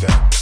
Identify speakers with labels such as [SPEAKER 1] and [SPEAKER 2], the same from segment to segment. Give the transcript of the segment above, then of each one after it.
[SPEAKER 1] that.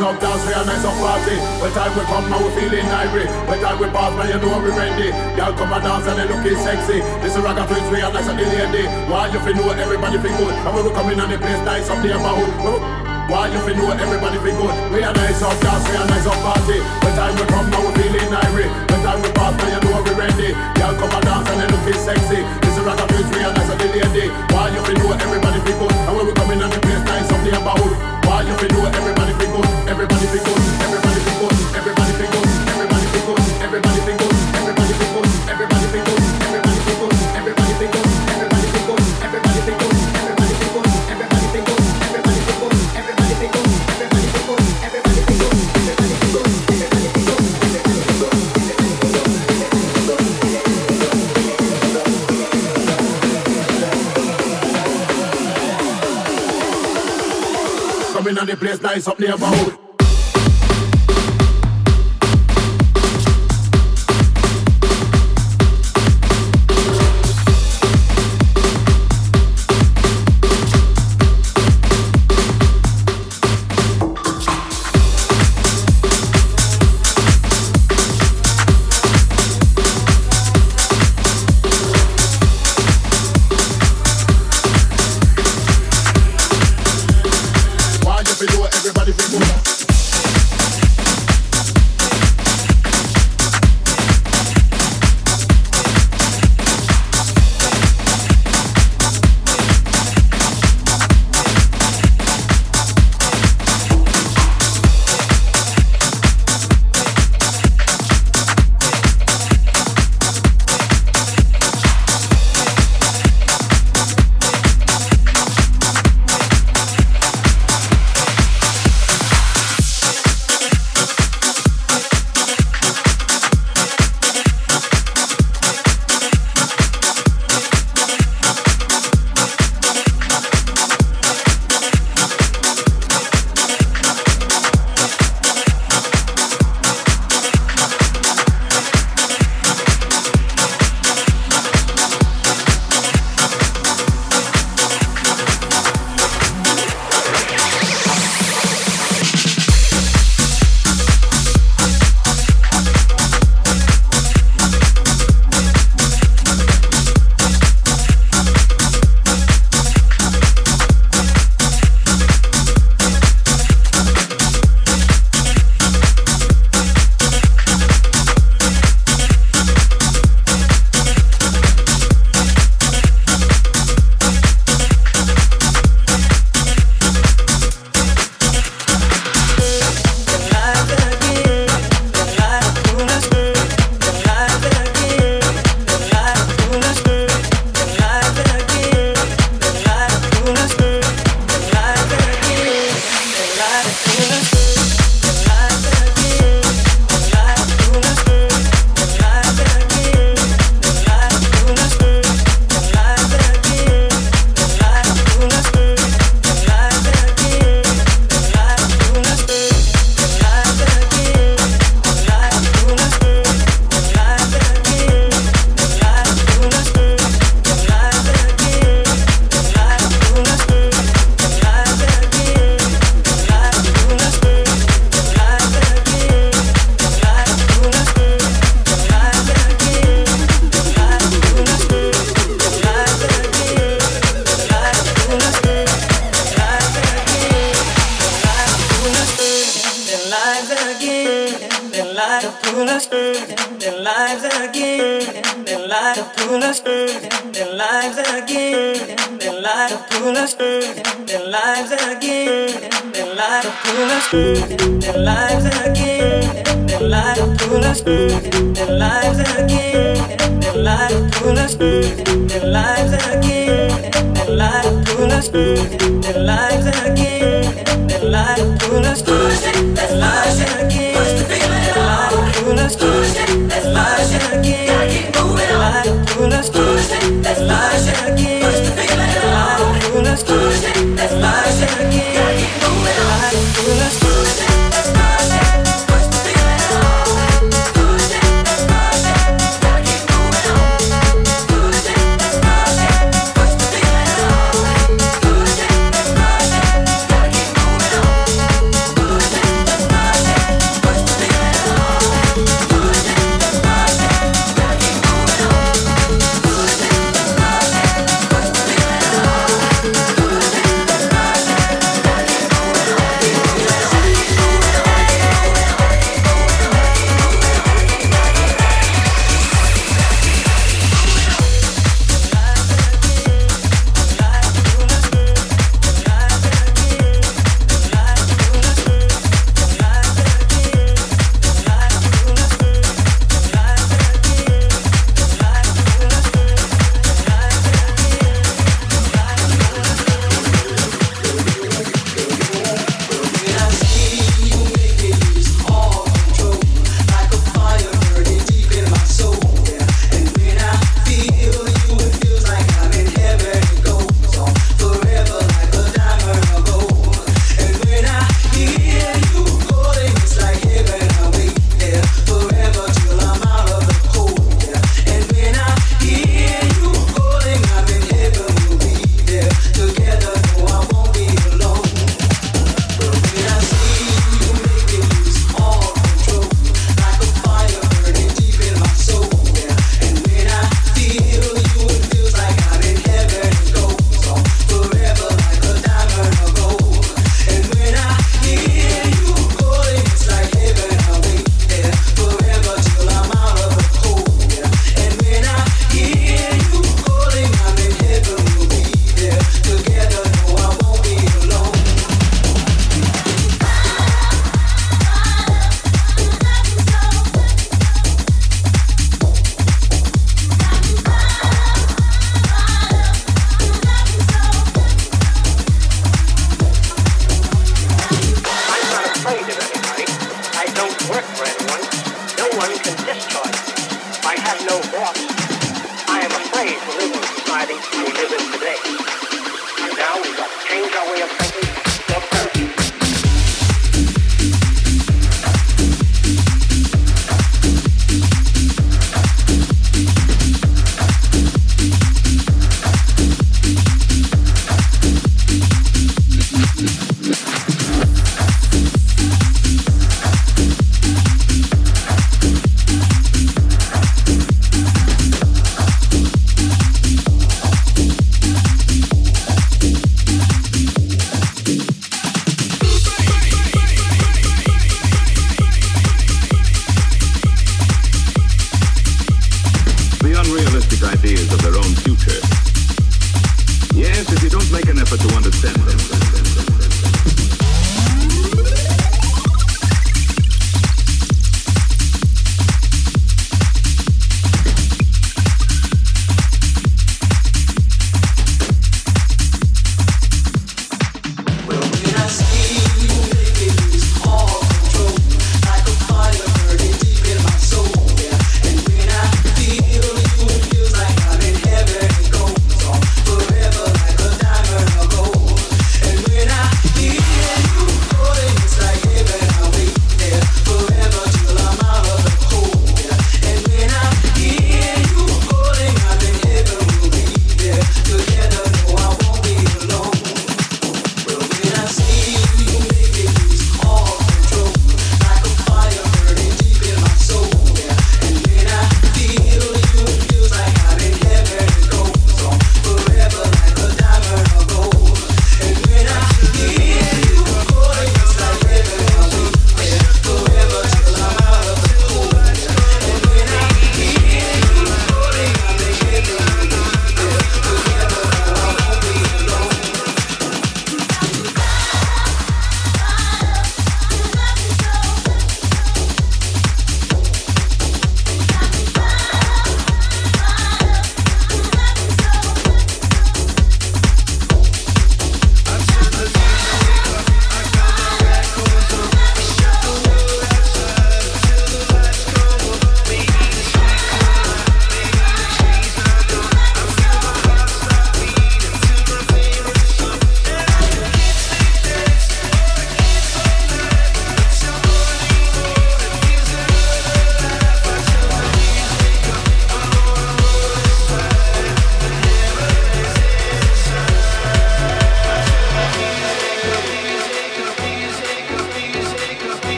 [SPEAKER 2] nights of dance, real nights of party. When time will come, now we feeling angry. When time will pass, man, you know we ready. Y'all come and dance and they looking sexy. This is rock and twins, real nice and the lady. Why you feel know everybody feel good? And when we come in and the place nice up the neighborhood. Why you feel know everybody be good? We are nice up dance, we are nice up party. When time will come, now we feeling irate. When time will pass, now you know we ready. Y'all come and dance and they looking sexy. This is rock and beats, we are nice up the lady. Why you feel know everybody be good? And when we come in and the place, nice up the about. Why you feel know everybody be good? Everybody be good, everybody be good, everybody be good, everybody be good, everybody feel good. nice up near about.